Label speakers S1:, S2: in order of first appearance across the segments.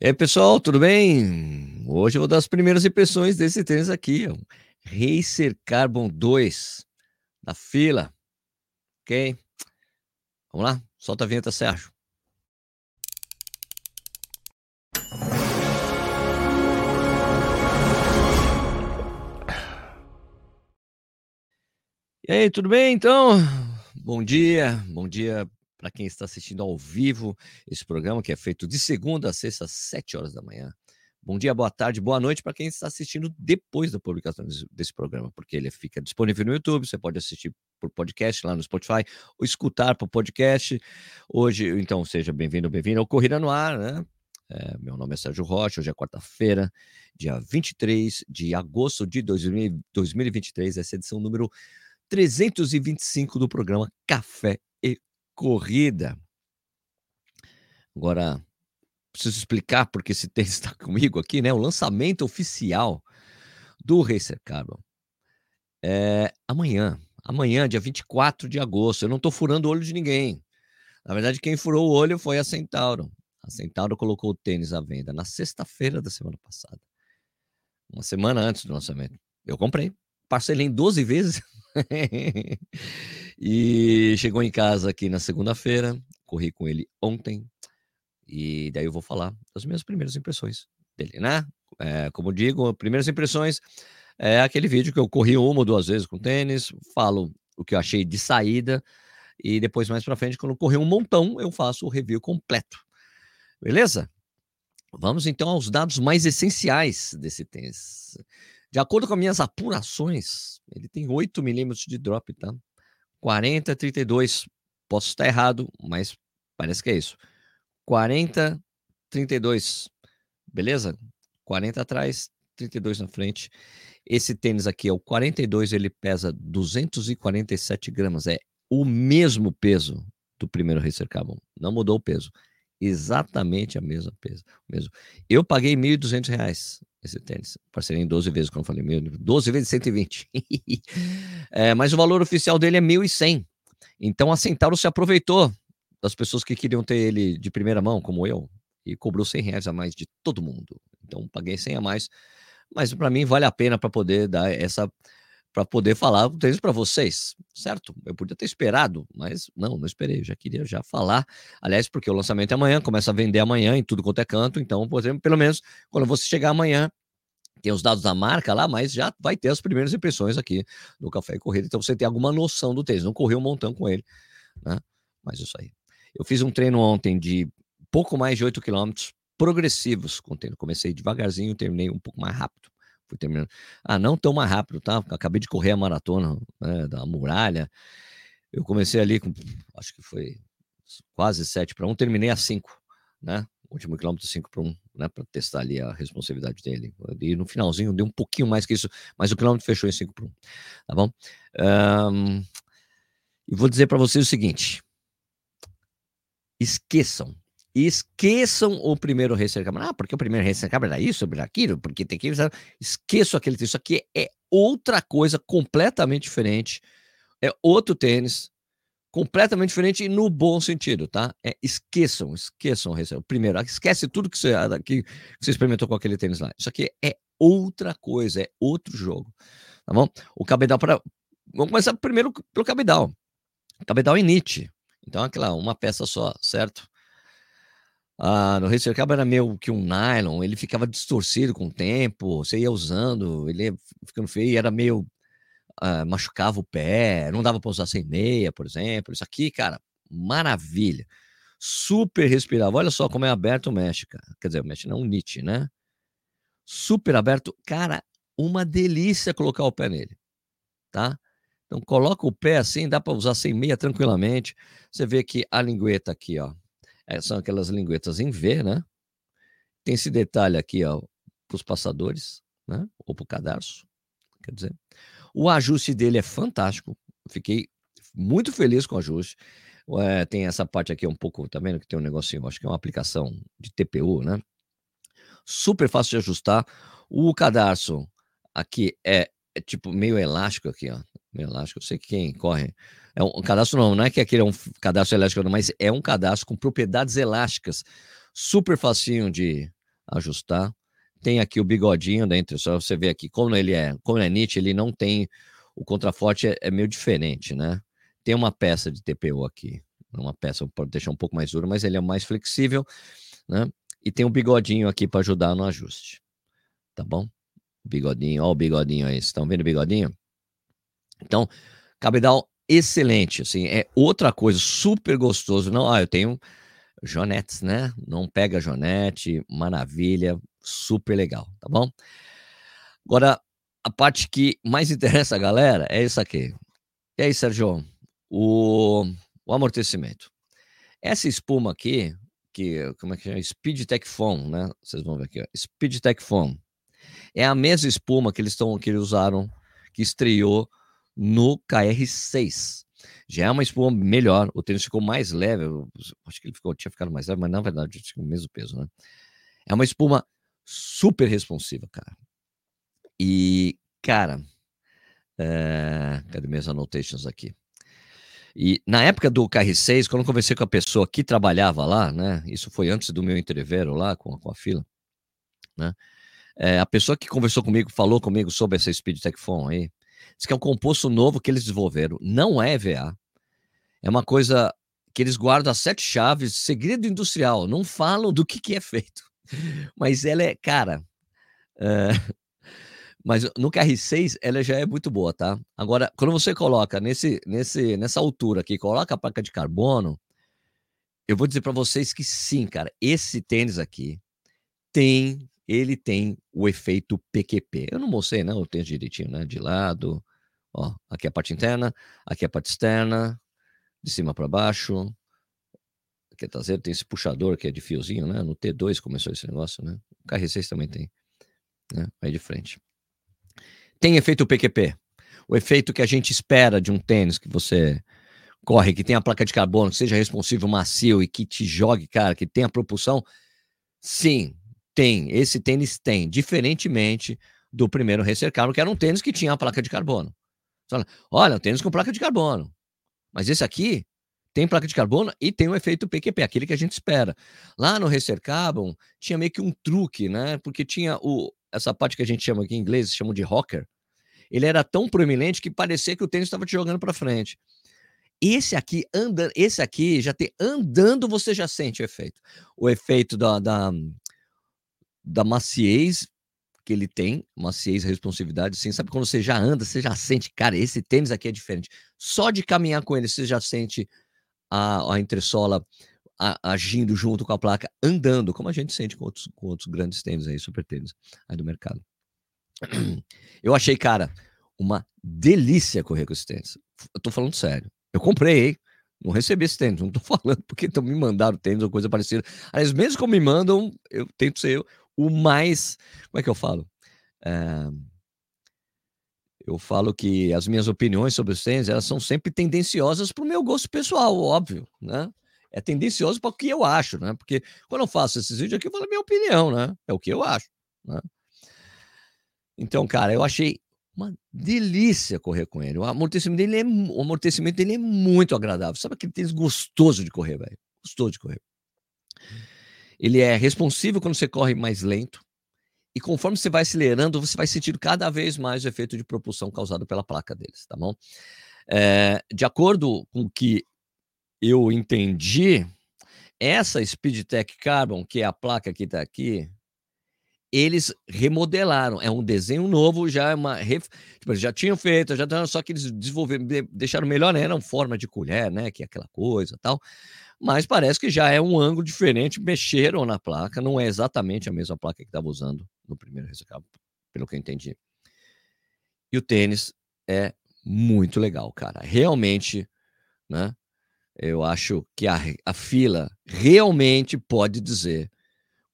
S1: Aí, pessoal, tudo bem? Hoje eu vou dar as primeiras impressões desse tênis aqui, ó. Racer Carbon 2 da fila. Ok? Vamos lá? Solta a vinheta, Sérgio. E aí, tudo bem então? Bom dia, bom dia para quem está assistindo ao vivo esse programa, que é feito de segunda a sexta, às 7 horas da manhã. Bom dia, boa tarde, boa noite para quem está assistindo depois da publicação desse programa, porque ele fica disponível no YouTube, você pode assistir por podcast lá no Spotify, ou escutar por podcast. Hoje, então, seja bem-vindo, bem-vindo ao Corrida no Ar, né? É, meu nome é Sérgio Rocha, hoje é quarta-feira, dia 23 de agosto de 2023, essa é a edição número 325 do programa Café corrida. Agora, preciso explicar porque esse texto está comigo aqui, né? O lançamento oficial do Racer Carbon é amanhã. Amanhã, dia 24 de agosto. Eu não estou furando o olho de ninguém. Na verdade, quem furou o olho foi a Centauro. A Centauro colocou o tênis à venda na sexta-feira da semana passada. Uma semana antes do lançamento. Eu comprei. Parcelei em 12 vezes. e chegou em casa aqui na segunda-feira, corri com ele ontem, e daí eu vou falar das minhas primeiras impressões dele, né? É, como digo, primeiras impressões é aquele vídeo que eu corri uma ou duas vezes com tênis, falo o que eu achei de saída, e depois mais para frente, quando correr um montão, eu faço o review completo. Beleza? Vamos então aos dados mais essenciais desse tênis. De acordo com as minhas apurações, ele tem 8 milímetros de drop, tá? 40, 32. Posso estar errado, mas parece que é isso. 40, 32. Beleza? 40 atrás, 32 na frente. Esse tênis aqui é o 42, ele pesa 247 gramas. É o mesmo peso do primeiro Racer Carbon. Não mudou o peso. Exatamente a mesma peso. Mesmo. Eu paguei R$ 1.200 esse tênis. Parcelei em 12 vezes, como eu falei, mil, 12 vezes 120. é, mas o valor oficial dele é 1.100. Então a Centauro se aproveitou das pessoas que queriam ter ele de primeira mão, como eu, e cobrou 100 reais a mais de todo mundo. Então paguei 100 a mais, mas para mim vale a pena para poder dar essa para poder falar o tênis para vocês, certo? Eu podia ter esperado, mas não, não esperei, eu já queria já falar. Aliás, porque o lançamento é amanhã, começa a vender amanhã em tudo quanto é canto, então, por exemplo, pelo menos quando você chegar amanhã, tem os dados da marca lá, mas já vai ter as primeiras impressões aqui no Café e Corrida, então você tem alguma noção do tênis, não correu um montão com ele, né? Mas isso aí. Eu fiz um treino ontem de pouco mais de 8 quilômetros progressivos com o treino. Comecei devagarzinho, terminei um pouco mais rápido fui terminando. Ah, não tão mais rápido, tá? Acabei de correr a maratona né, da muralha. Eu comecei ali com, acho que foi quase 7 para 1, terminei a 5, né? último quilômetro 5 para 1, né? Para testar ali a responsabilidade dele. E no finalzinho deu um pouquinho mais que isso, mas o quilômetro fechou em 5 para 1, tá bom? Um, e vou dizer para vocês o seguinte: esqueçam e esqueçam o primeiro rei Câmara. Ah, porque o primeiro rei Câmara era isso, era aquilo, porque tem que. Esqueçam aquele. Isso aqui é outra coisa completamente diferente. É outro tênis, completamente diferente no bom sentido, tá? É, esqueçam, esqueçam o primeiro. Esquece tudo que você, que você experimentou com aquele tênis lá. Isso aqui é outra coisa, é outro jogo. Tá bom? O cabedal para. Vamos começar primeiro pelo cabedal. Cabedal init. Então, aquela, uma peça só, certo? Ah, no Cabo era meio que um nylon, ele ficava distorcido com o tempo, você ia usando, ele ia ficando feio, era meio. Ah, machucava o pé, não dava para usar sem meia, por exemplo. Isso aqui, cara, maravilha. Super respirável. Olha só como é aberto o mesh, cara. Quer dizer, o mesh não, o Nietzsche, né? Super aberto. Cara, uma delícia colocar o pé nele, tá? Então, coloca o pé assim, dá para usar sem meia tranquilamente. Você vê que a lingueta aqui, ó, é, são aquelas linguetas em V, né? Tem esse detalhe aqui, ó, para os passadores, né? Ou para o cadarço, quer dizer. O ajuste dele é fantástico. Fiquei muito feliz com o ajuste. É, tem essa parte aqui um pouco, tá vendo que tem um negocinho, acho que é uma aplicação de TPU, né? Super fácil de ajustar. O cadarço aqui é, é tipo meio elástico aqui, ó. Elástico. Eu sei que quem corre é um, cadastro não, não é que aquele é um cadastro elástico, mas é um cadastro com propriedades elásticas, super facinho de ajustar. Tem aqui o bigodinho dentro, só você ver aqui como ele é, como é Nietzsche, ele não tem o contraforte é, é, meio diferente, né? Tem uma peça de TPU aqui, uma peça pode deixar um pouco mais dura, mas ele é mais flexível, né? E tem um bigodinho aqui para ajudar no ajuste. Tá bom? Bigodinho, ó o bigodinho aí, estão vendo o bigodinho? Então, cabedal excelente, assim, é outra coisa super gostoso. Não, ah, eu tenho jonetes, né? Não pega jonete, maravilha, super legal, tá bom? Agora, a parte que mais interessa a galera é isso aqui. E aí, Sérgio? O, o amortecimento. Essa espuma aqui, que como é que chama? Speed Tech Foam, né? Vocês vão ver aqui, ó. Speed Tech Foam. É a mesma espuma que eles estão que eles usaram, que estreou no KR6. Já é uma espuma melhor, o tênis ficou mais leve, acho que ele ficou, tinha ficado mais leve, mas na verdade tinha o mesmo peso, né? É uma espuma super responsiva, cara. E, cara, é... cadê minhas annotations aqui? E na época do KR6, quando eu conversei com a pessoa que trabalhava lá, né? Isso foi antes do meu entrevero lá com, com a fila, né? É, a pessoa que conversou comigo, falou comigo sobre essa Speed Tech Phone aí, Diz que é um composto novo que eles desenvolveram. Não é EVA. É uma coisa que eles guardam as sete chaves, segredo industrial. Não falam do que, que é feito. Mas ela é, cara. É... Mas no KR6 ela já é muito boa, tá? Agora, quando você coloca nesse, nesse, nessa altura aqui, coloca a placa de carbono, eu vou dizer para vocês que sim, cara, esse tênis aqui tem ele tem o efeito PQP. Eu não mostrei, não, o tênis direitinho, né? De lado, ó, aqui é a parte interna, aqui é a parte externa, de cima para baixo. Aqui é traseiro, tem esse puxador que é de fiozinho, né? No T2 começou esse negócio, né? O KR6 também tem, né? Aí de frente. Tem efeito PQP. O efeito que a gente espera de um tênis que você corre, que tem a placa de carbono, que seja responsivo, macio e que te jogue, cara, que tenha propulsão. Sim, tem, esse tênis tem, diferentemente do primeiro Racer Carbon, que era um tênis que tinha a placa de carbono. Fala, olha, um tênis com placa de carbono. Mas esse aqui tem placa de carbono e tem o efeito PQP, aquele que a gente espera. Lá no Racer Carbon tinha meio que um truque, né? Porque tinha o, essa parte que a gente chama aqui em inglês, chamam de rocker. Ele era tão proeminente que parecia que o tênis estava te jogando para frente. Esse aqui, anda, esse aqui já tem andando, você já sente o efeito. O efeito da, da da maciez que ele tem, maciez, responsividade, assim, sabe quando você já anda, você já sente, cara, esse tênis aqui é diferente. Só de caminhar com ele, você já sente a, a entressola a, agindo junto com a placa, andando, como a gente sente com outros, com outros grandes tênis aí, super tênis aí do mercado. Eu achei, cara, uma delícia correr com esse tênis. Eu tô falando sério. Eu comprei, hein? Não recebi esse tênis, não tô falando porque estão me mandando tênis ou coisa parecida. Aliás, mesmo como me mandam, eu tento ser o mais. Como é que eu falo? É, eu falo que as minhas opiniões sobre os tênis elas são sempre tendenciosas para o meu gosto pessoal, óbvio, né? É tendencioso para o que eu acho, né? Porque quando eu faço esses vídeos aqui, eu falo a minha opinião, né? É o que eu acho, né? Então, cara, eu achei uma delícia correr com ele. O amortecimento dele é, o amortecimento dele é muito agradável. Sabe aquele tênis gostoso de correr, velho? Gostoso de correr. Ele é responsivo quando você corre mais lento. E conforme você vai acelerando, você vai sentindo cada vez mais o efeito de propulsão causado pela placa deles, tá bom? É, de acordo com o que eu entendi, essa Speedtech Carbon, que é a placa que está aqui, eles remodelaram. É um desenho novo, já é uma. Ref... Tipo, já tinham feito, já só que eles desenvolveram, deixaram melhor, né? Era forma de colher, né? Que é aquela coisa tal mas parece que já é um ângulo diferente. Mexeram na placa, não é exatamente a mesma placa que estava usando no primeiro rescaldo, pelo que eu entendi. E o tênis é muito legal, cara. Realmente, né? Eu acho que a, a fila realmente pode dizer,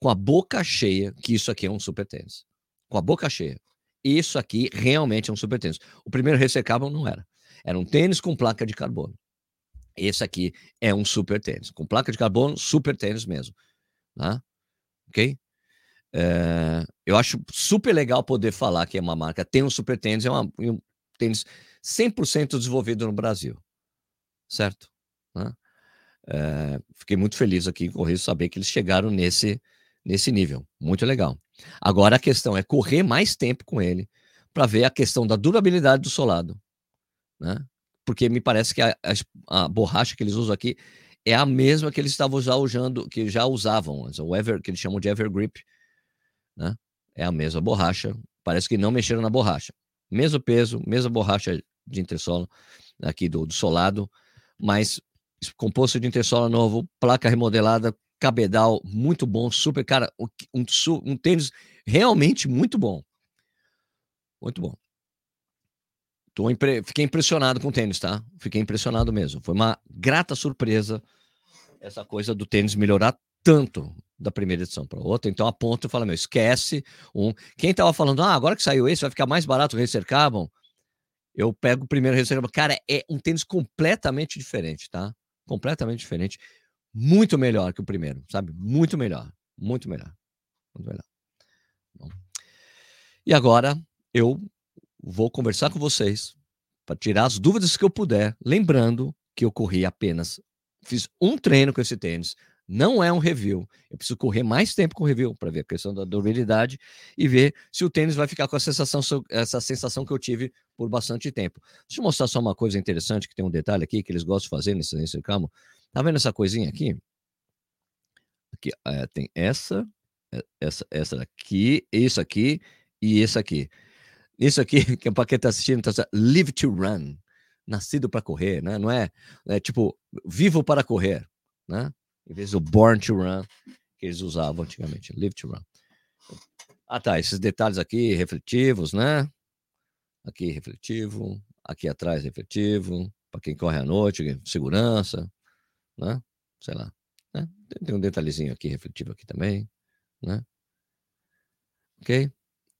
S1: com a boca cheia, que isso aqui é um super tênis. Com a boca cheia. Isso aqui realmente é um super tênis. O primeiro ressecável não era. Era um tênis com placa de carbono. Esse aqui é um super tênis, com placa de carbono, super tênis mesmo. Né? Ok? É, eu acho super legal poder falar que é uma marca, tem um super tênis, é uma, um tênis 100% desenvolvido no Brasil. Certo? Né? É, fiquei muito feliz aqui em Correio saber que eles chegaram nesse, nesse nível. Muito legal. Agora a questão é correr mais tempo com ele para ver a questão da durabilidade do solado, né? Porque me parece que a, a, a, borracha que eles usam aqui é a mesma que eles estavam já usando, que já usavam, o Ever, que eles chamam de Evergrip, né? É a mesma borracha. Parece que não mexeram na borracha. Mesmo peso, mesma borracha de intersolo aqui do, do solado, mas composto de intersolo novo, placa remodelada, cabedal muito bom, super, cara, um, um tênis realmente muito bom. Muito bom. Tô impre... Fiquei impressionado com o tênis, tá? Fiquei impressionado mesmo. Foi uma grata surpresa essa coisa do tênis melhorar tanto da primeira edição para outra. Então, a ponto, eu falo, meu, esquece um. Quem tava falando, ah, agora que saiu esse, vai ficar mais barato o Racer Carbon. Eu pego o primeiro Racer Carbon. Cara, é um tênis completamente diferente, tá? Completamente diferente muito melhor que o primeiro, sabe? Muito melhor, muito melhor, muito melhor. Bom. E agora eu vou conversar com vocês para tirar as dúvidas que eu puder, lembrando que eu corri apenas, fiz um treino com esse tênis, não é um review. Eu preciso correr mais tempo com o review para ver a questão da durabilidade e ver se o tênis vai ficar com a sensação, essa sensação que eu tive por bastante tempo. Deixa eu mostrar só uma coisa interessante, que tem um detalhe aqui que eles gostam de fazer nesse, nesse campo. Tá vendo essa coisinha aqui? Aqui é, tem essa, é, essa, essa daqui, isso aqui e isso aqui. Isso aqui, que é para quem está assistindo, tá live to run, nascido para correr, né? Não é, é tipo vivo para correr, né? Em vez do born to run que eles usavam antigamente, live to run. Ah, tá, esses detalhes aqui refletivos, né? Aqui refletivo, aqui atrás refletivo, para quem corre à noite, segurança, né? Sei lá. Né? Tem um detalhezinho aqui refletivo aqui também, né? Ok?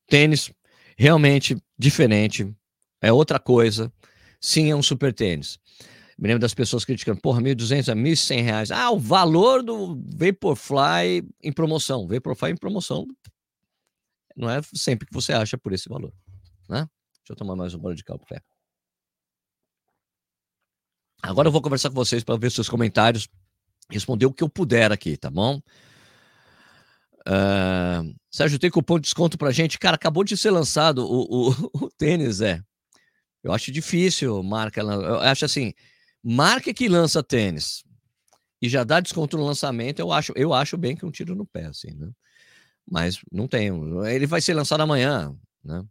S1: Tênis realmente diferente, é outra coisa. Sim, é um super tênis. Me lembro das pessoas criticando, porra, 1.200 a 1.100 reais. Ah, o valor do Vaporfly em promoção. Vaporfly em promoção não é sempre que você acha por esse valor, né? Deixa eu tomar mais uma bola de café. Agora eu vou conversar com vocês para ver seus comentários, responder o que eu puder aqui, tá bom? Uh, Sérgio, tem cupom de desconto pra gente? Cara, acabou de ser lançado o, o, o tênis, é. Eu acho difícil marca. Eu acho assim, marca que lança tênis e já dá desconto no lançamento, eu acho, eu acho bem que um tiro no pé, assim, né? Mas não tem. Ele vai ser lançado amanhã, né?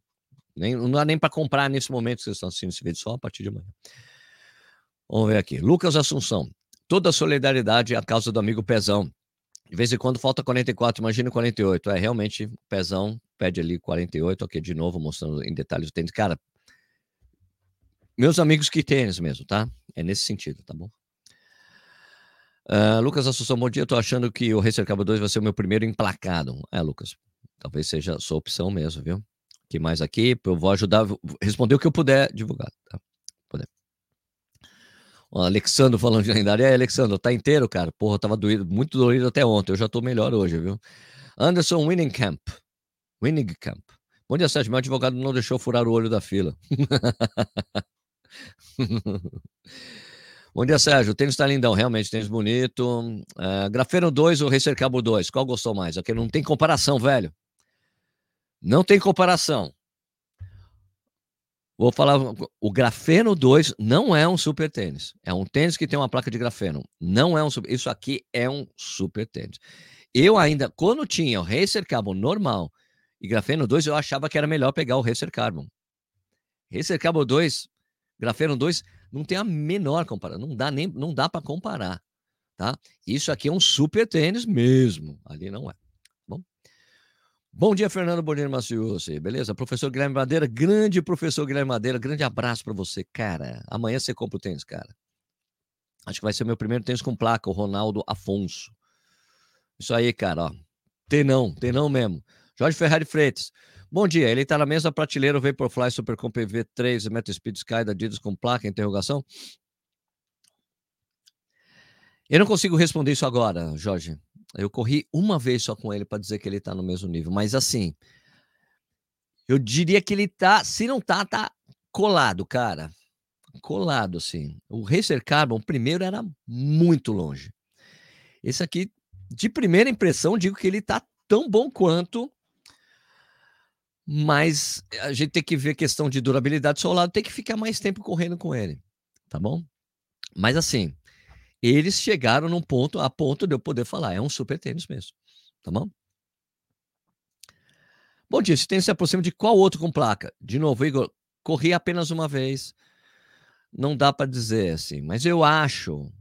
S1: Nem, não dá nem para comprar nesse momento que vocês estão assistindo esse vídeo, só a partir de amanhã. Vamos ver aqui. Lucas Assunção. Toda solidariedade é a causa do amigo Pezão. De vez em quando falta 44, imagina 48. É, realmente, Pezão pede ali 48, ok, de novo, mostrando em detalhes o tênis. Cara, meus amigos que tênis mesmo, tá? É nesse sentido, tá bom? Uh, Lucas Assunção, bom dia. Tô achando que o Racer Cabo 2 vai ser o meu primeiro emplacado. É, Lucas, talvez seja a sua opção mesmo, viu? que mais aqui? Eu vou ajudar, responder o que eu puder divulgar, tá? O Alexandre falando de lendário. E aí, Alexandre, tá inteiro, cara? Porra, tava doído, muito doído até ontem. Eu já tô melhor hoje, viu? Anderson Winningham. Winningham. Bom dia, Sérgio. Meu advogado não deixou furar o olho da fila. Bom dia, Sérgio. O tênis tá lindão, realmente, tênis bonito. Uh, Grafeno 2 ou Racer Cabo 2? Qual gostou mais? Aqui não tem comparação, velho. Não tem comparação. Vou falar, o grafeno 2 não é um super tênis. É um tênis que tem uma placa de grafeno. Não é um super. Isso aqui é um super tênis. Eu ainda, quando tinha o Racer Carbon normal e grafeno 2, eu achava que era melhor pegar o Racer Carbon. Racer Carbon 2, grafeno 2, não tem a menor comparação. Não dá nem, não dá para comparar, tá? Isso aqui é um super tênis mesmo. Ali não é. Bom dia, Fernando Bonino Maciucci. Beleza? Professor Guilherme Madeira, grande professor Guilherme Madeira, grande abraço para você, cara. Amanhã você compra o tênis, cara. Acho que vai ser meu primeiro tênis com placa, o Ronaldo Afonso. Isso aí, cara, ó. Tenão, tenão mesmo. Jorge Ferrari Freitas. Bom dia, ele está na mesma prateleira Vaporfly Supercomp V3 Metal Speed Sky da Adidas com placa, interrogação? Eu não consigo responder isso agora, Jorge. Eu corri uma vez só com ele para dizer que ele tá no mesmo nível, mas assim, eu diria que ele tá, se não tá, tá colado, cara. Colado, assim. O Racer Carbon, primeiro, era muito longe. Esse aqui, de primeira impressão, digo que ele tá tão bom quanto, mas a gente tem que ver questão de durabilidade do seu lado, tem que ficar mais tempo correndo com ele, tá bom? Mas assim, eles chegaram num ponto, a ponto de eu poder falar, é um super tênis mesmo, tá bom? Bom dia, esse tênis se aproxima de qual outro com placa? De novo, Igor, corri apenas uma vez, não dá para dizer assim, mas eu acho,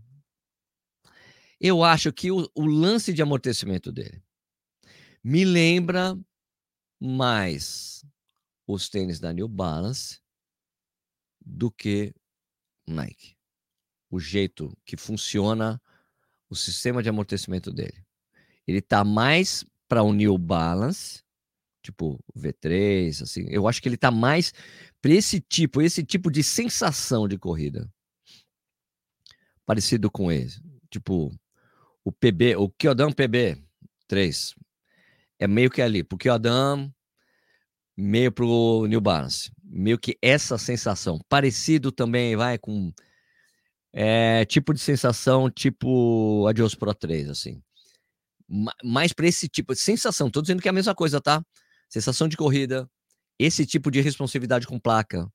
S1: eu acho que o, o lance de amortecimento dele me lembra mais os tênis da New Balance do que Nike. O jeito que funciona o sistema de amortecimento dele. Ele tá mais para o New Balance, tipo V3, assim. Eu acho que ele tá mais para esse tipo, esse tipo de sensação de corrida. Parecido com esse. Tipo, o PB, o Kyodam PB 3, é meio que ali, porque o Adam, meio pro New Balance. Meio que essa sensação. Parecido também, vai, com é, tipo de sensação, tipo Adios Pro 3, assim. Mais para esse tipo de sensação. Tô dizendo que é a mesma coisa, tá? Sensação de corrida, esse tipo de responsividade com placa,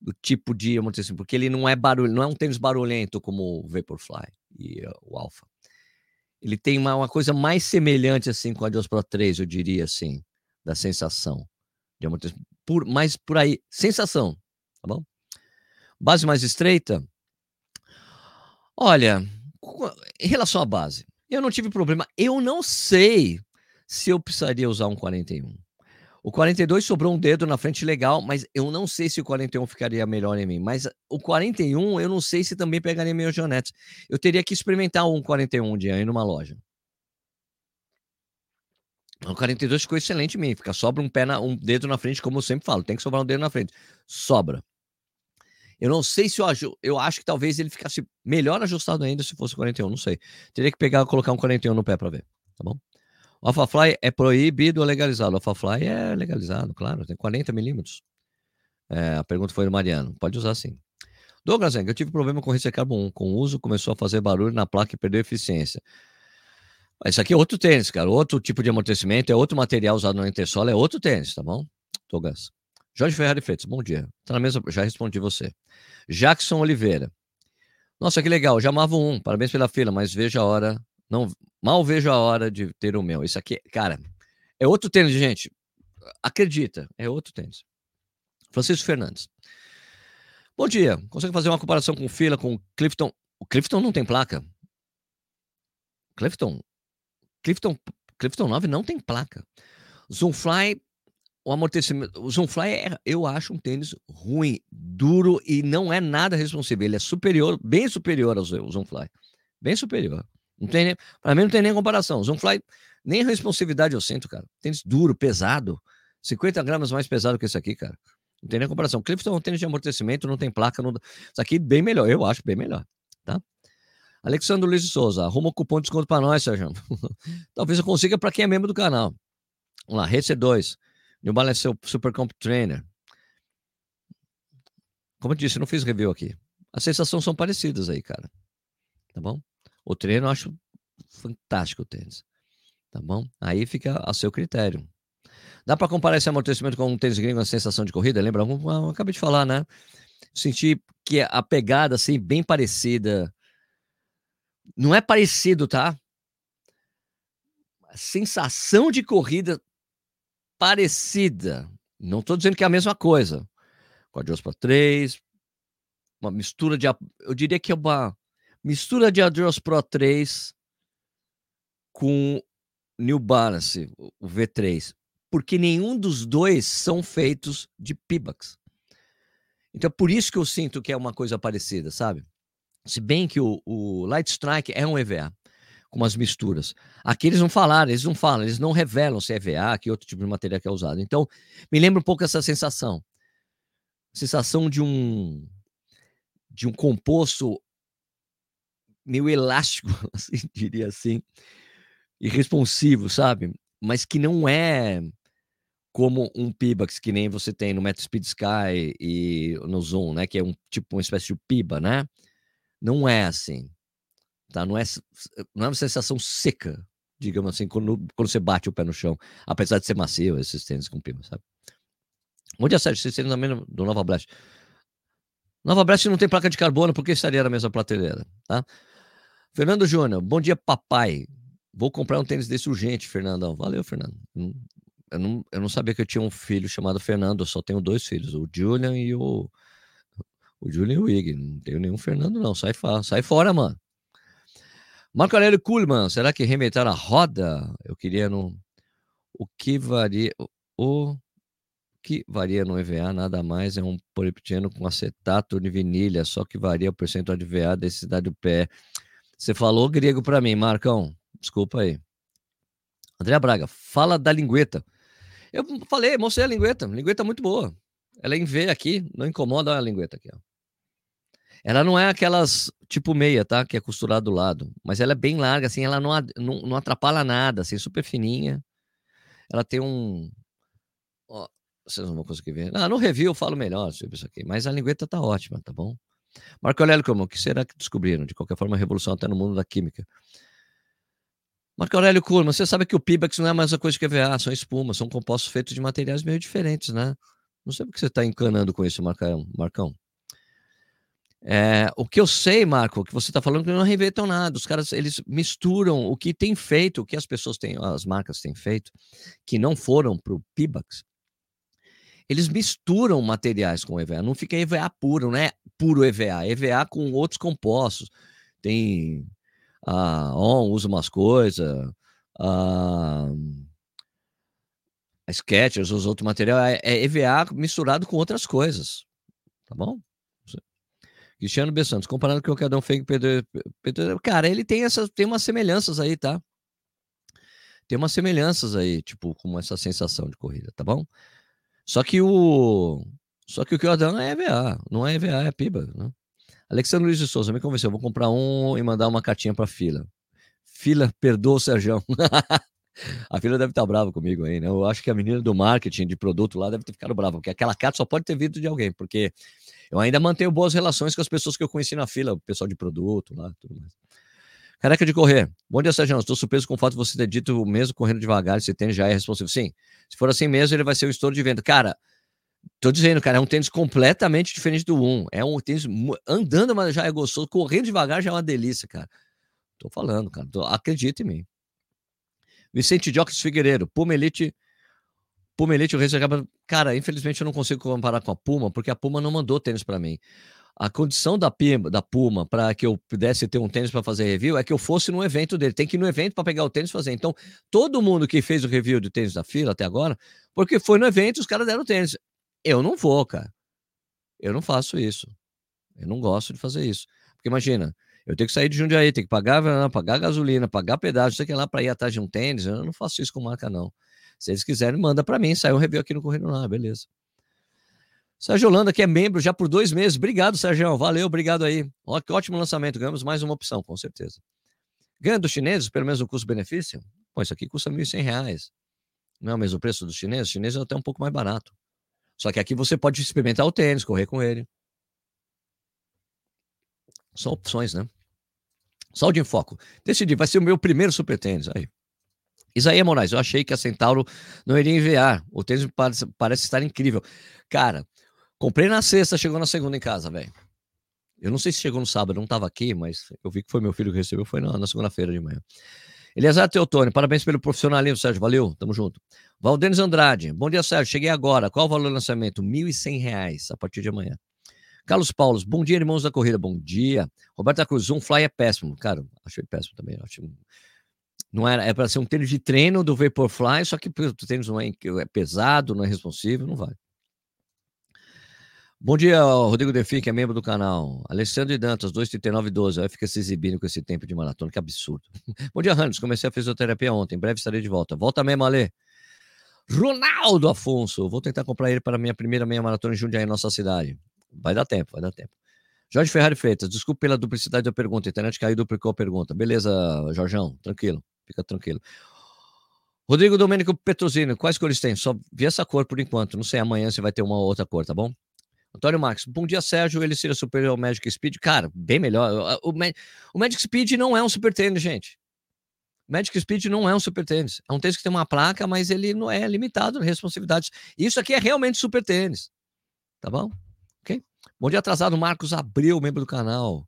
S1: do tipo de amortecimento, porque ele não é barulho, não é um tênis barulhento como o Vaporfly e uh, o Alpha ele tem uma, uma coisa mais semelhante assim com a Adios Pro 3, eu diria assim, da sensação de amortecimento. Por, mais por aí, sensação, tá bom? Base mais estreita. Olha, em relação à base, eu não tive problema. Eu não sei se eu precisaria usar um 41. O 42 sobrou um dedo na frente legal, mas eu não sei se o 41 ficaria melhor em mim. Mas o 41 eu não sei se também pegaria meus jonetes. Eu teria que experimentar um 41 um dia aí numa loja. O 42 ficou excelente em mim. Fica sobra um pé na, um dedo na frente, como eu sempre falo. Tem que sobrar um dedo na frente. Sobra. Eu não sei se eu. Eu acho que talvez ele ficasse melhor ajustado ainda se fosse 41. Não sei. Teria que pegar colocar um 41 no pé para ver. Tá bom? O AlphaFly é proibido ou legalizado? O AlphaFly é legalizado, claro, tem 40 milímetros. É, a pergunta foi do Mariano. Pode usar sim. Douglas, eu tive problema com o Carbon 1. Com o uso, começou a fazer barulho na placa e perdeu eficiência. Isso aqui é outro tênis, cara. Outro tipo de amortecimento, é outro material usado no intersola, é outro tênis, tá bom? Douglas. Jorge Ferrari Freitas, bom dia. Tá na mesa, já respondi você. Jackson Oliveira. Nossa, que legal. Já amava um. Parabéns pela fila, mas veja a hora não, mal vejo a hora de ter o meu. Isso aqui, cara, é outro tênis, gente. Acredita, é outro tênis. Francisco Fernandes. Bom dia. Consegue fazer uma comparação com fila com Clifton? O Clifton não tem placa. Clifton, Clifton, Clifton 9 não tem placa. Zoomfly, o amortecimento, o Zoomfly é, eu acho um tênis ruim, duro e não é nada responsivo. Ele é superior, bem superior ao Zoomfly, bem superior. Não tem nem, pra mim não tem nem comparação. Zoomfly, nem responsividade eu sinto, cara. Tênis duro, pesado. 50 gramas mais pesado que esse aqui, cara. Não tem nem comparação. Clifton é um tênis de amortecimento, não tem placa. Não... Isso aqui bem melhor, eu acho bem melhor, tá? Alexandre Luiz de Souza, arruma um cupom de desconto para nós, Sérgio. Talvez eu consiga para quem é membro do canal. Vamos lá, Racer 2. New Balance Super Comp Trainer. Como eu disse, eu não fiz review aqui. As sensações são parecidas aí, cara. Tá bom? O treino eu acho fantástico o tênis. Tá bom? Aí fica a seu critério. Dá para comparar esse amortecimento com um tênis gringo, a sensação de corrida? Lembra? Eu, eu acabei de falar, né? Senti que a pegada, assim, bem parecida. Não é parecido, tá? A sensação de corrida parecida. Não estou dizendo que é a mesma coisa. Quadros para três, uma mistura de. Eu diria que é uma mistura de Adios Pro 3 com New Balance, o V3, porque nenhum dos dois são feitos de Pibax. Então, é por isso que eu sinto que é uma coisa parecida, sabe? Se bem que o, o Light Strike é um EVA, com umas misturas. Aqui eles não falaram, eles não falam, eles não revelam se é EVA, que outro tipo de material que é usado. Então, me lembra um pouco essa sensação. Sensação de um de um composto meio elástico, assim, diria assim, e responsivo, sabe? Mas que não é como um Pibax que nem você tem no Metro Speed Sky e no Zoom, né? Que é um tipo uma espécie de Piba, né? Não é assim, tá? Não é, não é uma sensação seca, digamos assim, quando, quando você bate o pé no chão, apesar de ser macio, esses tênis com piba, sabe? Bom dia, Sérgio. Vocês tênis também do Nova Blast. Nova Blast não tem placa de carbono, porque estaria na mesma prateleira, tá? Fernando Júnior, bom dia, papai. Vou comprar um tênis desse urgente, Fernandão. Valeu, Fernando. Eu não, eu não sabia que eu tinha um filho chamado Fernando, eu só tenho dois filhos, o Julian e o. O Julian e o. Não tenho nenhum Fernando, não. Sai, sai fora, mano. Marco Aurélio Kuhlmann, será que reinventar a roda? Eu queria no. O que varia. O que varia no EVA nada mais é um polipteno com acetato de vinilha, só que varia o percentual de VA, densidade do pé. Você falou grego para mim, Marcão. Desculpa aí. André Braga, fala da lingueta. Eu falei, mostrei a lingueta. Lingueta muito boa. Ela é em V aqui, não incomoda a lingueta aqui, ó. Ela não é aquelas tipo meia, tá? Que é costurada do lado. Mas ela é bem larga, assim, ela não, não, não atrapalha nada, assim, super fininha. Ela tem um. Ó, vocês não vão conseguir ver. Ah, no review eu falo melhor sobre isso aqui. Mas a lingueta tá ótima, tá bom? Marco Aurélio como? O que será que descobriram? De qualquer forma, a revolução até no mundo da química. Marco Aurélio Kurman, você sabe que o Pibax não é mais a coisa que EVA, são espumas, são compostos feitos de materiais meio diferentes, né? Não sei por que você está encanando com isso. Marcão. É, o que eu sei, Marco, que você está falando que não reinventam nada. Os caras eles misturam o que tem feito, o que as pessoas têm, as marcas têm feito, que não foram para o Pibax. Eles misturam materiais com EVA, não fica EVA puro, não é puro EVA, EVA com outros compostos. Tem a ON usa umas coisas, a Sketchers usa outro material, é, é EVA misturado com outras coisas, tá bom? Cristiano B. Santos, comparando com o Cadão Fake Pedro, Pedro, cara, ele tem essas, tem umas semelhanças aí, tá? Tem umas semelhanças aí, tipo, com essa sensação de corrida, tá bom? Só que o só que o Kyodão é EVA, não é EVA, é PIBA, né? Alexandre Luiz de Souza me convenceu, vou comprar um e mandar uma cartinha para fila. Fila, perdoa o Sérgio. a fila deve estar brava comigo aí, né? Eu acho que a menina do marketing de produto lá deve ter ficado brava, porque aquela carta só pode ter vindo de alguém, porque eu ainda mantenho boas relações com as pessoas que eu conheci na fila, o pessoal de produto lá, tudo mais. Careca de correr. Bom dia, Sérgio. Estou surpreso com o fato de você ter dito mesmo correndo devagar, esse tênis já é responsável. Sim, se for assim mesmo, ele vai ser o estouro de venda. Cara, tô dizendo, cara, é um tênis completamente diferente do 1. É um tênis andando, mas já é gostoso. Correndo devagar já é uma delícia, cara. Tô falando, cara. Tô, acredita em mim. Vicente Jocques Figueiredo, Puma Elite, o Racer acaba. Cara, infelizmente eu não consigo comparar com a Puma, porque a Puma não mandou tênis para mim. A condição da, Pima, da Puma para que eu pudesse ter um tênis para fazer review é que eu fosse no evento dele. Tem que ir no evento para pegar o tênis e fazer. Então, todo mundo que fez o review de tênis da fila até agora, porque foi no evento os caras deram tênis. Eu não vou, cara. Eu não faço isso. Eu não gosto de fazer isso. Porque imagina, eu tenho que sair de Jundiaí, tenho que pagar, pagar gasolina, pagar pedágio, sei que lá para ir atrás de um tênis. Eu não faço isso com marca, não. Se eles quiserem, manda para mim. Sai um review aqui no Correio lá, beleza. Sérgio Holanda, que é membro já por dois meses. Obrigado, Sérgio. Valeu, obrigado aí. Ó, que ótimo lançamento. Ganhamos mais uma opção, com certeza. Ganha dos chineses, pelo menos o custo-benefício? Pô, isso aqui custa R$ 1.100. Não é o mesmo preço dos chineses? Os chineses é até um pouco mais barato. Só que aqui você pode experimentar o tênis, correr com ele. São opções, né? Saúde em Foco. Decidi, vai ser o meu primeiro super tênis. Aí. Isaías Moraes, eu achei que a Centauro não iria enviar. O tênis parece, parece estar incrível. Cara, comprei na sexta, chegou na segunda em casa, velho. Eu não sei se chegou no sábado, não estava aqui, mas eu vi que foi meu filho que recebeu, foi na, na segunda-feira de manhã. Eliasar Teotônio, parabéns pelo profissionalismo, Sérgio, valeu, tamo junto. Valdenes Andrade, bom dia, Sérgio, cheguei agora, qual o valor do lançamento? R$ 1.100 a partir de amanhã. Carlos Paulos, bom dia, irmãos da corrida, bom dia. Roberta Cruz, um fly é péssimo. Cara, achei péssimo também, acho não era, é para ser um tênis de treino do Vaporfly, só que o tênis não é, é pesado, não é responsivo, não vai. Bom dia, Rodrigo Defi, que é membro do canal. Alessandro e Dantas, 2,39,12. Aí fica se exibindo com esse tempo de maratona, que absurdo. Bom dia, Hannes. Comecei a fisioterapia ontem. Em breve estarei de volta. Volta mesmo, Ale. Ronaldo Afonso. Vou tentar comprar ele para minha primeira meia maratona em Jundiaí, nossa cidade. Vai dar tempo, vai dar tempo. Jorge Ferrari Freitas, desculpe pela duplicidade da pergunta. A internet caiu, duplicou a pergunta. Beleza, Jorjão, tranquilo. Fica tranquilo. Rodrigo Domênico Petrosino, quais cores tem? Só vi essa cor por enquanto. Não sei, amanhã se vai ter uma outra cor, tá bom? Antônio Marques, bom dia, Sérgio. Ele seria superior ao Magic Speed? Cara, bem melhor. O, o Magic Speed não é um super tênis, gente. Magic Speed não é um super tênis. É um tênis que tem uma placa, mas ele não é limitado de responsabilidades. Isso aqui é realmente super tênis. Tá bom? Ok? Bom dia atrasado, Marcos Abreu, membro do canal.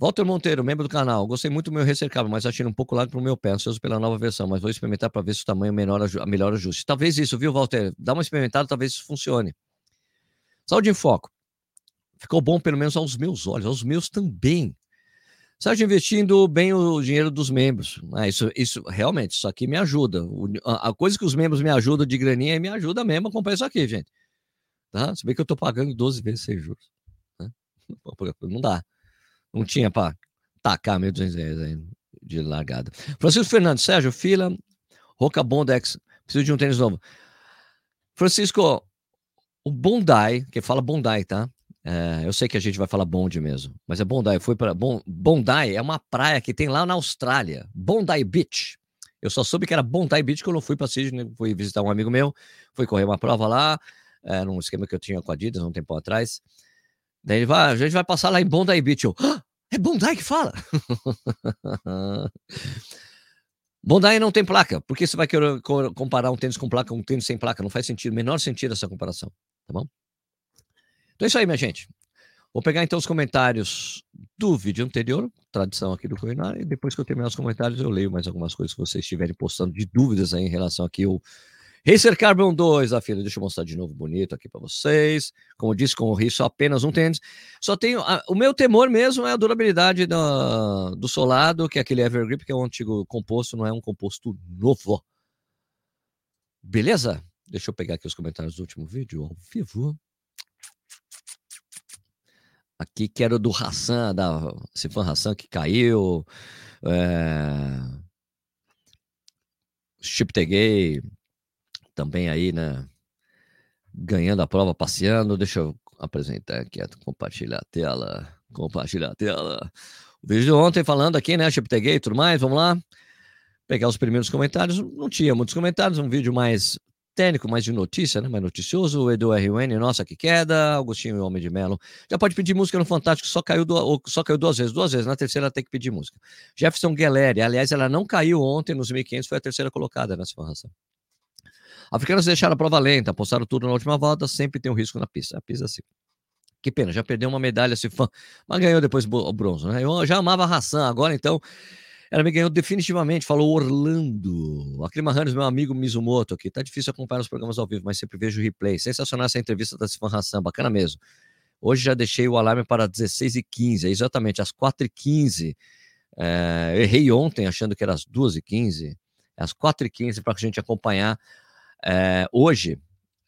S1: Walter Monteiro, membro do canal. Gostei muito do meu recercável, mas achei um pouco largo para o meu pé, ansioso pela nova versão, mas vou experimentar para ver se o tamanho melhora, melhor ajuste. Talvez isso, viu, Walter? Dá uma experimentada, talvez isso funcione. Saúde em foco. Ficou bom, pelo menos aos meus olhos, aos meus também. Sérgio investindo bem o dinheiro dos membros. Ah, isso, isso realmente, isso aqui me ajuda. O, a, a, coisa que os membros me ajudam de graninha me ajuda mesmo a comprar isso aqui, gente. Tá? Se bem que eu estou pagando 12 vezes sem juros. Né? Não dá. Não tinha para tacar 1.200 reais aí de largada. Francisco Fernandes, Sérgio, fila, Roca Bondex, preciso de um tênis novo. Francisco, o Bondi, que fala Bondi, tá? É, eu sei que a gente vai falar Bondi mesmo, mas é Bondi. Eu fui para Bondi, é uma praia que tem lá na Austrália, Bondi Beach. Eu só soube que era Bondi Beach quando eu fui para Sydney, fui visitar um amigo meu, fui correr uma prova lá, é, num esquema que eu tinha com a Adidas um tempo atrás. Daí ele vai, a gente vai passar lá em Bondi Beach. Eu, ah, é Bondi que fala? Bondi não tem placa. Por que você vai querer comparar um tênis com placa com um tênis sem placa? Não faz sentido, menor sentido essa comparação, tá bom? Então é isso aí, minha gente. Vou pegar então os comentários do vídeo anterior, tradição aqui do Culinário, e depois que eu terminar os comentários, eu leio mais algumas coisas que vocês estiverem postando de dúvidas aí em relação aqui ao Racer Carbon 2, a filha, deixa eu mostrar de novo bonito aqui para vocês. Como disse, com o risco apenas um tênis. Só tenho. A, o meu temor mesmo é a durabilidade do, do solado, que é aquele Evergrip, que é um antigo composto, não é um composto novo. Beleza? Deixa eu pegar aqui os comentários do último vídeo ao vivo. Aqui quero do Hassan, da Sifan Hassan que caiu. É... Chip Teguei também aí, né? Ganhando a prova, passeando. Deixa eu apresentar aqui, compartilhar a tela. Compartilhar a tela. O vídeo de ontem falando aqui, né? Chip Teguei e tudo mais. Vamos lá. Pegar os primeiros comentários. Não tinha muitos comentários, um vídeo mais técnico, mais de notícia, né? Mais noticioso. O Edu RUN, nossa, que queda. Augustinho e Homem de Melo. Já pode pedir música no Fantástico, só caiu, só caiu duas vezes. Duas vezes, na terceira tem que pedir música. Jefferson Gueleri, aliás, ela não caiu ontem nos 1500, foi a terceira colocada nessa formação. Africanos deixaram a prova lenta, apostaram tudo na última volta, sempre tem um risco na pista. A pista assim. Que pena, já perdeu uma medalha esse fã, mas ganhou depois o bronze, né? Eu já amava a Hassan, agora então ela me ganhou definitivamente, falou Orlando. Aclima Hannes, meu amigo Mizumoto aqui. Tá difícil acompanhar os programas ao vivo, mas sempre vejo o replay. Sensacional essa entrevista da Sifan Hassan, bacana mesmo. Hoje já deixei o alarme para 16h15, é exatamente às 4h15. É, errei ontem achando que era às 2h15. É às 4h15 para a gente acompanhar. É, hoje,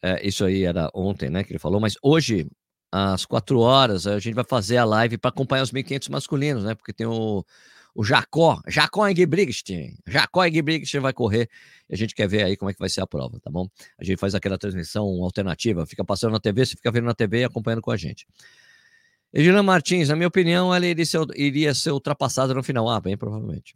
S1: é, isso aí era ontem, né, que ele falou, mas hoje, às 4 horas, a gente vai fazer a live para acompanhar os 1.500 masculinos, né, porque tem o o Jacó, Jacó Ingebrigtsen, Jacó Ingebrigtsen vai correr a gente quer ver aí como é que vai ser a prova, tá bom? A gente faz aquela transmissão alternativa, fica passando na TV, você fica vendo na TV e acompanhando com a gente. Edilã Martins, na minha opinião, ela iria ser, iria ser ultrapassada no final. Ah, bem provavelmente.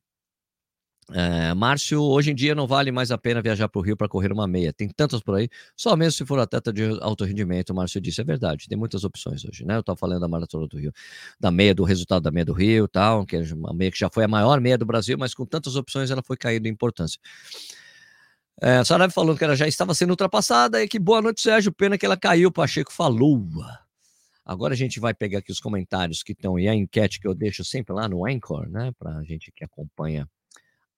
S1: É, Márcio, hoje em dia não vale mais a pena viajar para o Rio para correr uma meia. Tem tantas por aí, só mesmo se for atleta de alto rendimento. Márcio disse, é verdade, tem muitas opções hoje, né? Eu estava falando da Maratona do Rio, da meia, do resultado da meia do Rio tal, que é uma meia que já foi a maior meia do Brasil, mas com tantas opções ela foi caindo em importância. É, Sarave falando que ela já estava sendo ultrapassada e que boa noite, Sérgio. Pena que ela caiu, Pacheco falou. Agora a gente vai pegar aqui os comentários que estão e a enquete que eu deixo sempre lá no Anchor, né? Para a gente que acompanha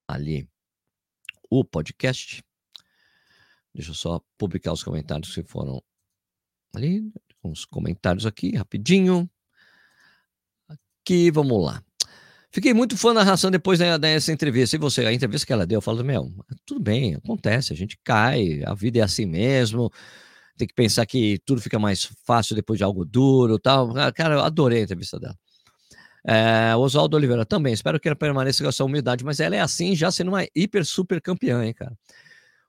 S1: ali o podcast. Deixa eu só publicar os comentários que foram ali, uns comentários aqui, rapidinho. Aqui, vamos lá. Fiquei muito fã da narração depois dessa entrevista. E você, a entrevista que ela deu, eu falo, meu, tudo bem, acontece, a gente cai, a vida é assim mesmo. Tem que pensar que tudo fica mais fácil depois de algo duro tal. Cara, eu adorei a entrevista dela. É, Oswaldo Oliveira também, espero que ela permaneça com essa humildade, mas ela é assim, já sendo uma hiper super campeã, hein, cara.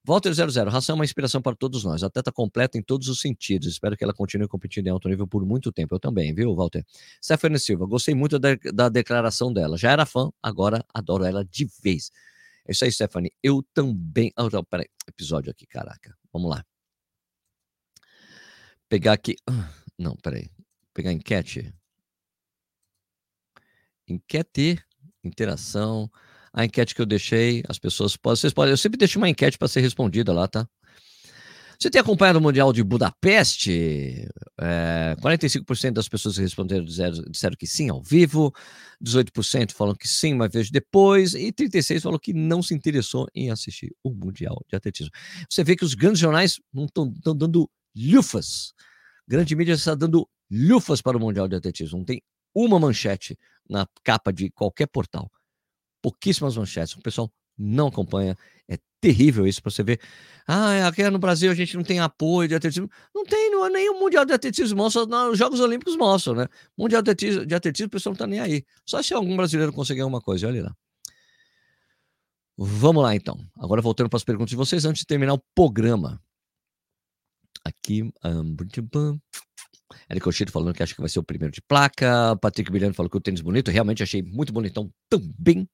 S1: Walter 00, ração é uma inspiração para todos nós, atleta completa em todos os sentidos. Espero que ela continue competindo em alto nível por muito tempo. Eu também, viu, Walter? Stephanie Silva, gostei muito da, da declaração dela. Já era fã, agora adoro ela de vez. É isso aí, Stephanie. Eu também. Oh, peraí, episódio aqui, caraca. Vamos lá. Pegar aqui. Ah, não, peraí. Pegar enquete. Quer ter interação. a enquete que eu deixei, as pessoas podem, vocês podem, eu sempre deixo uma enquete para ser respondida lá, tá? Você tem acompanhado o Mundial de Budapeste? É, 45% das pessoas que responderam disseram, que sim, ao vivo, 18% falam que sim, mas vejo depois, e 36% falam que não se interessou em assistir o Mundial de Atletismo. Você vê que os grandes jornais não estão dando lufas. Grande mídia está dando lufas para o Mundial de Atletismo. Não tem uma manchete na capa de qualquer portal. Pouquíssimas manchetes. O pessoal não acompanha. É terrível isso para você ver. Ah, aqui no Brasil a gente não tem apoio de atletismo. Não tem, não é nem o Mundial de Atletismo mostra, os Jogos Olímpicos mostram, né? Mundial de Atletismo, de atletismo o pessoal não tá nem aí. Só se algum brasileiro conseguir alguma coisa, olha lá. Vamos lá então. Agora voltando para as perguntas de vocês antes de terminar o programa. Aqui, um, Eric Cochito falando que acha que vai ser o primeiro de placa. Patrick Bilhano falou que o tênis bonito. Realmente achei muito bonitão também.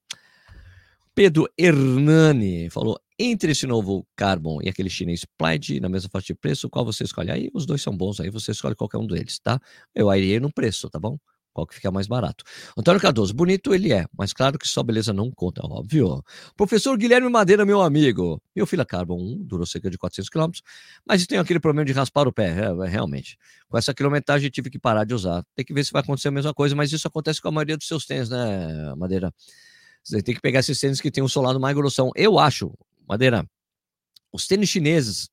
S1: Pedro Hernani falou: entre esse novo Carbon e aquele chinês Plaid na mesma faixa de preço, qual você escolhe? Aí os dois são bons, aí você escolhe qualquer um deles, tá? Eu iria no preço, tá bom? Qual que fica mais barato? Antônio Cardoso, bonito ele é, mas claro que só beleza não conta, óbvio. Professor Guilherme Madeira, meu amigo. Meu filho Carbon 1 durou cerca de 400 km, mas tem aquele problema de raspar o pé, é, é, realmente. Com essa quilometragem tive que parar de usar. Tem que ver se vai acontecer a mesma coisa, mas isso acontece com a maioria dos seus tênis, né, Madeira? Você tem que pegar esses tênis que tem um solado mais grossão. Eu acho, Madeira, os tênis chineses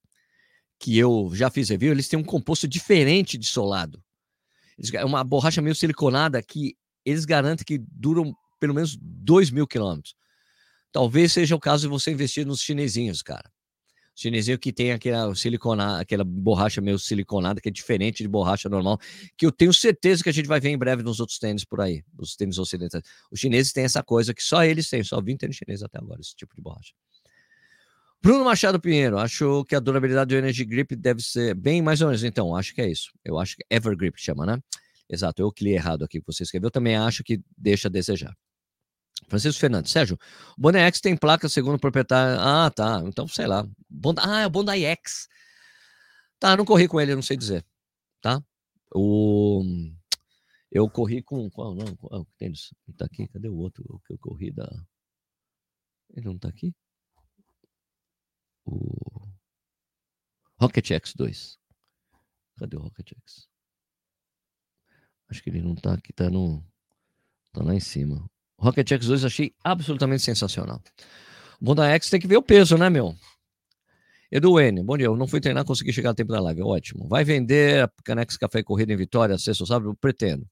S1: que eu já fiz review, eles têm um composto diferente de solado. É uma borracha meio siliconada que eles garantem que duram pelo menos 2 mil quilômetros. Talvez seja o caso de você investir nos chinesinhos, cara chinesinho que tem aquela silicona, aquela borracha meio siliconada, que é diferente de borracha normal, que eu tenho certeza que a gente vai ver em breve nos outros tênis por aí, nos tênis ocidentais. Os chineses têm essa coisa que só eles têm, só vi tênis chinês até agora, esse tipo de borracha. Bruno Machado Pinheiro, acho que a durabilidade do Energy Grip deve ser bem mais ou menos. Então, acho que é isso. Eu acho que Evergrip chama, né? Exato, eu que li errado aqui que você escreveu. Eu também acho que deixa a desejar. Francisco Fernandes. Sérgio, o Bondi X tem placa segundo o proprietário. Ah, tá. Então, sei lá. Bondi... Ah, é o Bondi X. Tá, não corri com ele, não sei dizer. Tá? O... Eu corri com. Qual não? Qual tênis? Não tá aqui. Cadê o outro? Que eu corri da. Ele não tá aqui? O. Rocket X2. Cadê o Rocket X? Acho que ele não tá aqui, tá no. Tá lá em cima. Rocket X2 achei absolutamente sensacional. Bom da X tem que ver o peso, né, meu? Edu N, bom dia. Eu não fui treinar, consegui chegar a tempo da live. Ótimo. Vai vender Canex Café e Corrida em Vitória, sexta, sábado? Pretendo.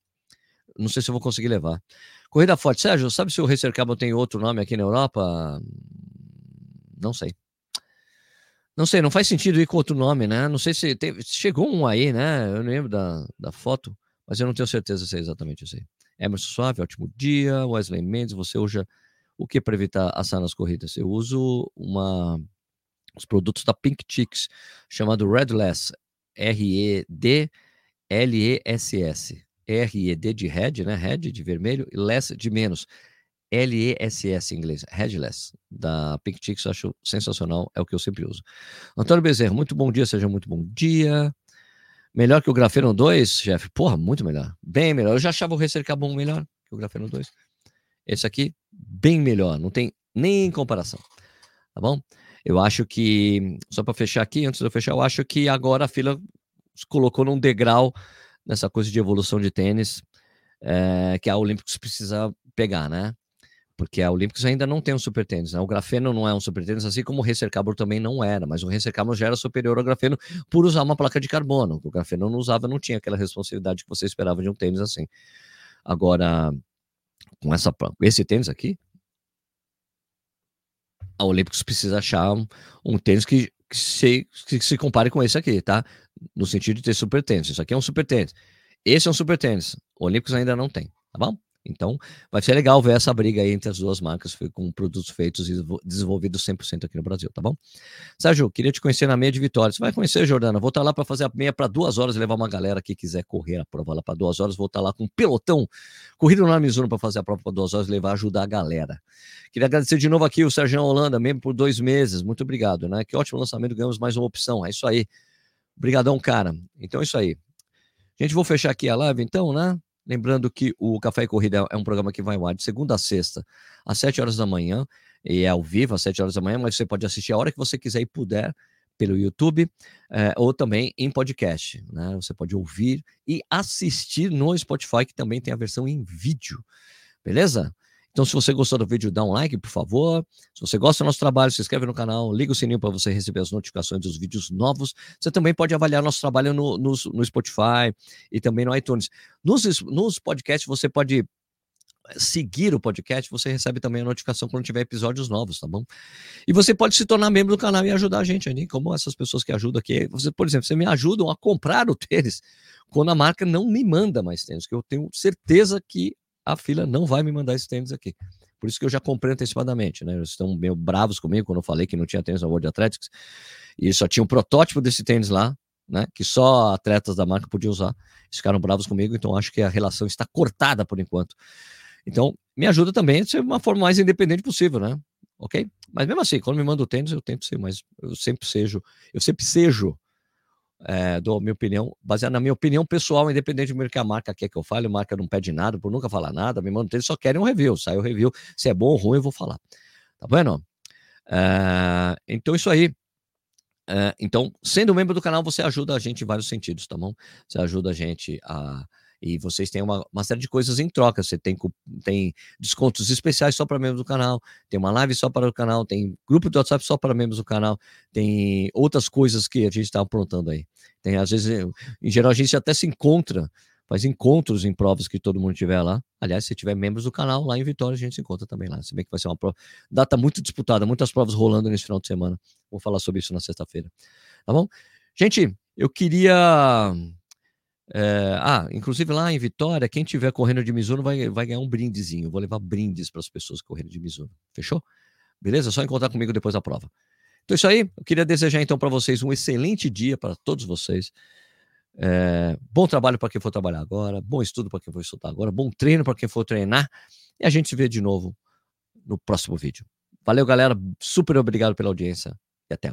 S1: Não sei se eu vou conseguir levar. Corrida Forte. Sérgio, sabe se o Racer Cabo tem outro nome aqui na Europa? Não sei. Não sei, não faz sentido ir com outro nome, né? Não sei se teve, chegou um aí, né? Eu não lembro da, da foto, mas eu não tenho certeza se é exatamente isso aí. Emerson Suave, ótimo dia. Wesley Mendes, você usa o que para evitar assar nas corridas? Eu uso uma, os produtos da Pink Chicks, chamado Redless, R-E-D-L-E-S-S. R-E-D de red, né? Red de vermelho e less de menos. L-E-S-S em inglês, Headless, da Chicks, acho sensacional, é o que eu sempre uso. Antônio Bezerra, muito bom dia, seja muito bom dia. Melhor que o Grafeno 2, chefe? Porra, muito melhor. Bem melhor. Eu já achava o Racer Carbon melhor que o Grafeno 2. Esse aqui, bem melhor. Não tem nem comparação. Tá bom? Eu acho que, só para fechar aqui, antes de eu fechar, eu acho que agora a fila colocou num degrau nessa coisa de evolução de tênis é, que a Olímpicos precisa pegar, né? Porque a Olímpicos ainda não tem um super tênis. Né? O grafeno não é um super tênis, assim como o Racer Carbon também não era, mas o Racer Carbon já era superior ao grafeno por usar uma placa de carbono. O grafeno não usava, não tinha aquela responsabilidade que você esperava de um tênis assim. Agora, com essa, esse tênis aqui, a Olímpicos precisa achar um, um tênis que, que, se, que se compare com esse aqui, tá? No sentido de ter super tênis. Isso aqui é um super tênis. Esse é um super tênis. O Olímpicos ainda não tem, tá bom? Então, vai ser legal ver essa briga aí entre as duas marcas com produtos feitos e desenvolvidos 100% aqui no Brasil, tá bom? Sérgio, queria te conhecer na meia de Vitória. Você vai conhecer, Jordana? Vou estar lá para fazer a meia para duas horas levar uma galera que quiser correr a prova lá para duas horas. Vou estar lá com um pelotão, corrida no Mizuno para fazer a prova para duas horas e levar ajudar a galera. Queria agradecer de novo aqui o Sérgio Holanda, mesmo por dois meses. Muito obrigado, né? Que ótimo lançamento, ganhamos mais uma opção. É isso aí. Obrigadão, cara. Então é isso aí. Gente, vou fechar aqui a live então, né? Lembrando que o Café e Corrida é um programa que vai ao ar de segunda a sexta, às 7 horas da manhã, e é ao vivo às 7 horas da manhã, mas você pode assistir a hora que você quiser e puder pelo YouTube é, ou também em podcast. Né? Você pode ouvir e assistir no Spotify, que também tem a versão em vídeo. Beleza? Então, se você gostou do vídeo, dá um like, por favor. Se você gosta do nosso trabalho, se inscreve no canal, liga o sininho para você receber as notificações dos vídeos novos. Você também pode avaliar nosso trabalho no, no, no Spotify e também no iTunes. Nos, nos podcasts, você pode eh, seguir o podcast, você recebe também a notificação quando tiver episódios novos, tá bom? E você pode se tornar membro do canal e ajudar a gente ali, como essas pessoas que ajudam aqui. Você, por exemplo, você me ajudam a comprar o tênis quando a marca não me manda mais tênis, que eu tenho certeza que a fila não vai me mandar esse tênis aqui. Por isso que eu já comprei antecipadamente, né? Eles estão meio bravos comigo quando eu falei que não tinha tênis na World Athletics e só tinha um protótipo desse tênis lá, né? Que só atletas da marca podiam usar. Eles ficaram bravos comigo, então acho que a relação está cortada por enquanto. Então, me ajuda também a ser uma forma mais independente possível, né? Ok? Mas mesmo assim, quando me manda o tênis, eu tento ser mais. Eu sempre sejo. Eu sempre sejo é, dou a minha opinião, baseada na minha opinião pessoal, independente do que a marca quer que eu fale, a marca não pede nada, por nunca falar nada, me manda eles só querem um review, sai o review, se é bom ou ruim eu vou falar, tá vendo? É, então isso aí, é, então sendo membro do canal você ajuda a gente em vários sentidos, tá bom? Você ajuda a gente a e vocês têm uma, uma série de coisas em troca. Você tem, tem descontos especiais só para membros do canal, tem uma live só para o canal, tem grupo de WhatsApp só para membros do canal, tem outras coisas que a gente está aprontando aí. Tem, às vezes, em geral, a gente até se encontra, faz encontros em provas que todo mundo tiver lá. Aliás, se tiver membros do canal, lá em Vitória a gente se encontra também lá. Se bem que vai ser uma prova, data muito disputada, muitas provas rolando nesse final de semana. Vou falar sobre isso na sexta-feira. Tá bom? Gente, eu queria é, ah, inclusive lá em Vitória, quem tiver correndo de Mizuno vai, vai ganhar um brindezinho. Vou levar brindes para as pessoas correndo de Mizuno. Fechou? Beleza? Só encontrar comigo depois da prova. Então, é isso aí. Eu queria desejar então para vocês um excelente dia para todos vocês. É, bom trabalho para quem for trabalhar agora, bom estudo para quem for estudar agora, bom treino para quem for treinar. E a gente se vê de novo no próximo vídeo. Valeu, galera. Super obrigado pela audiência e até.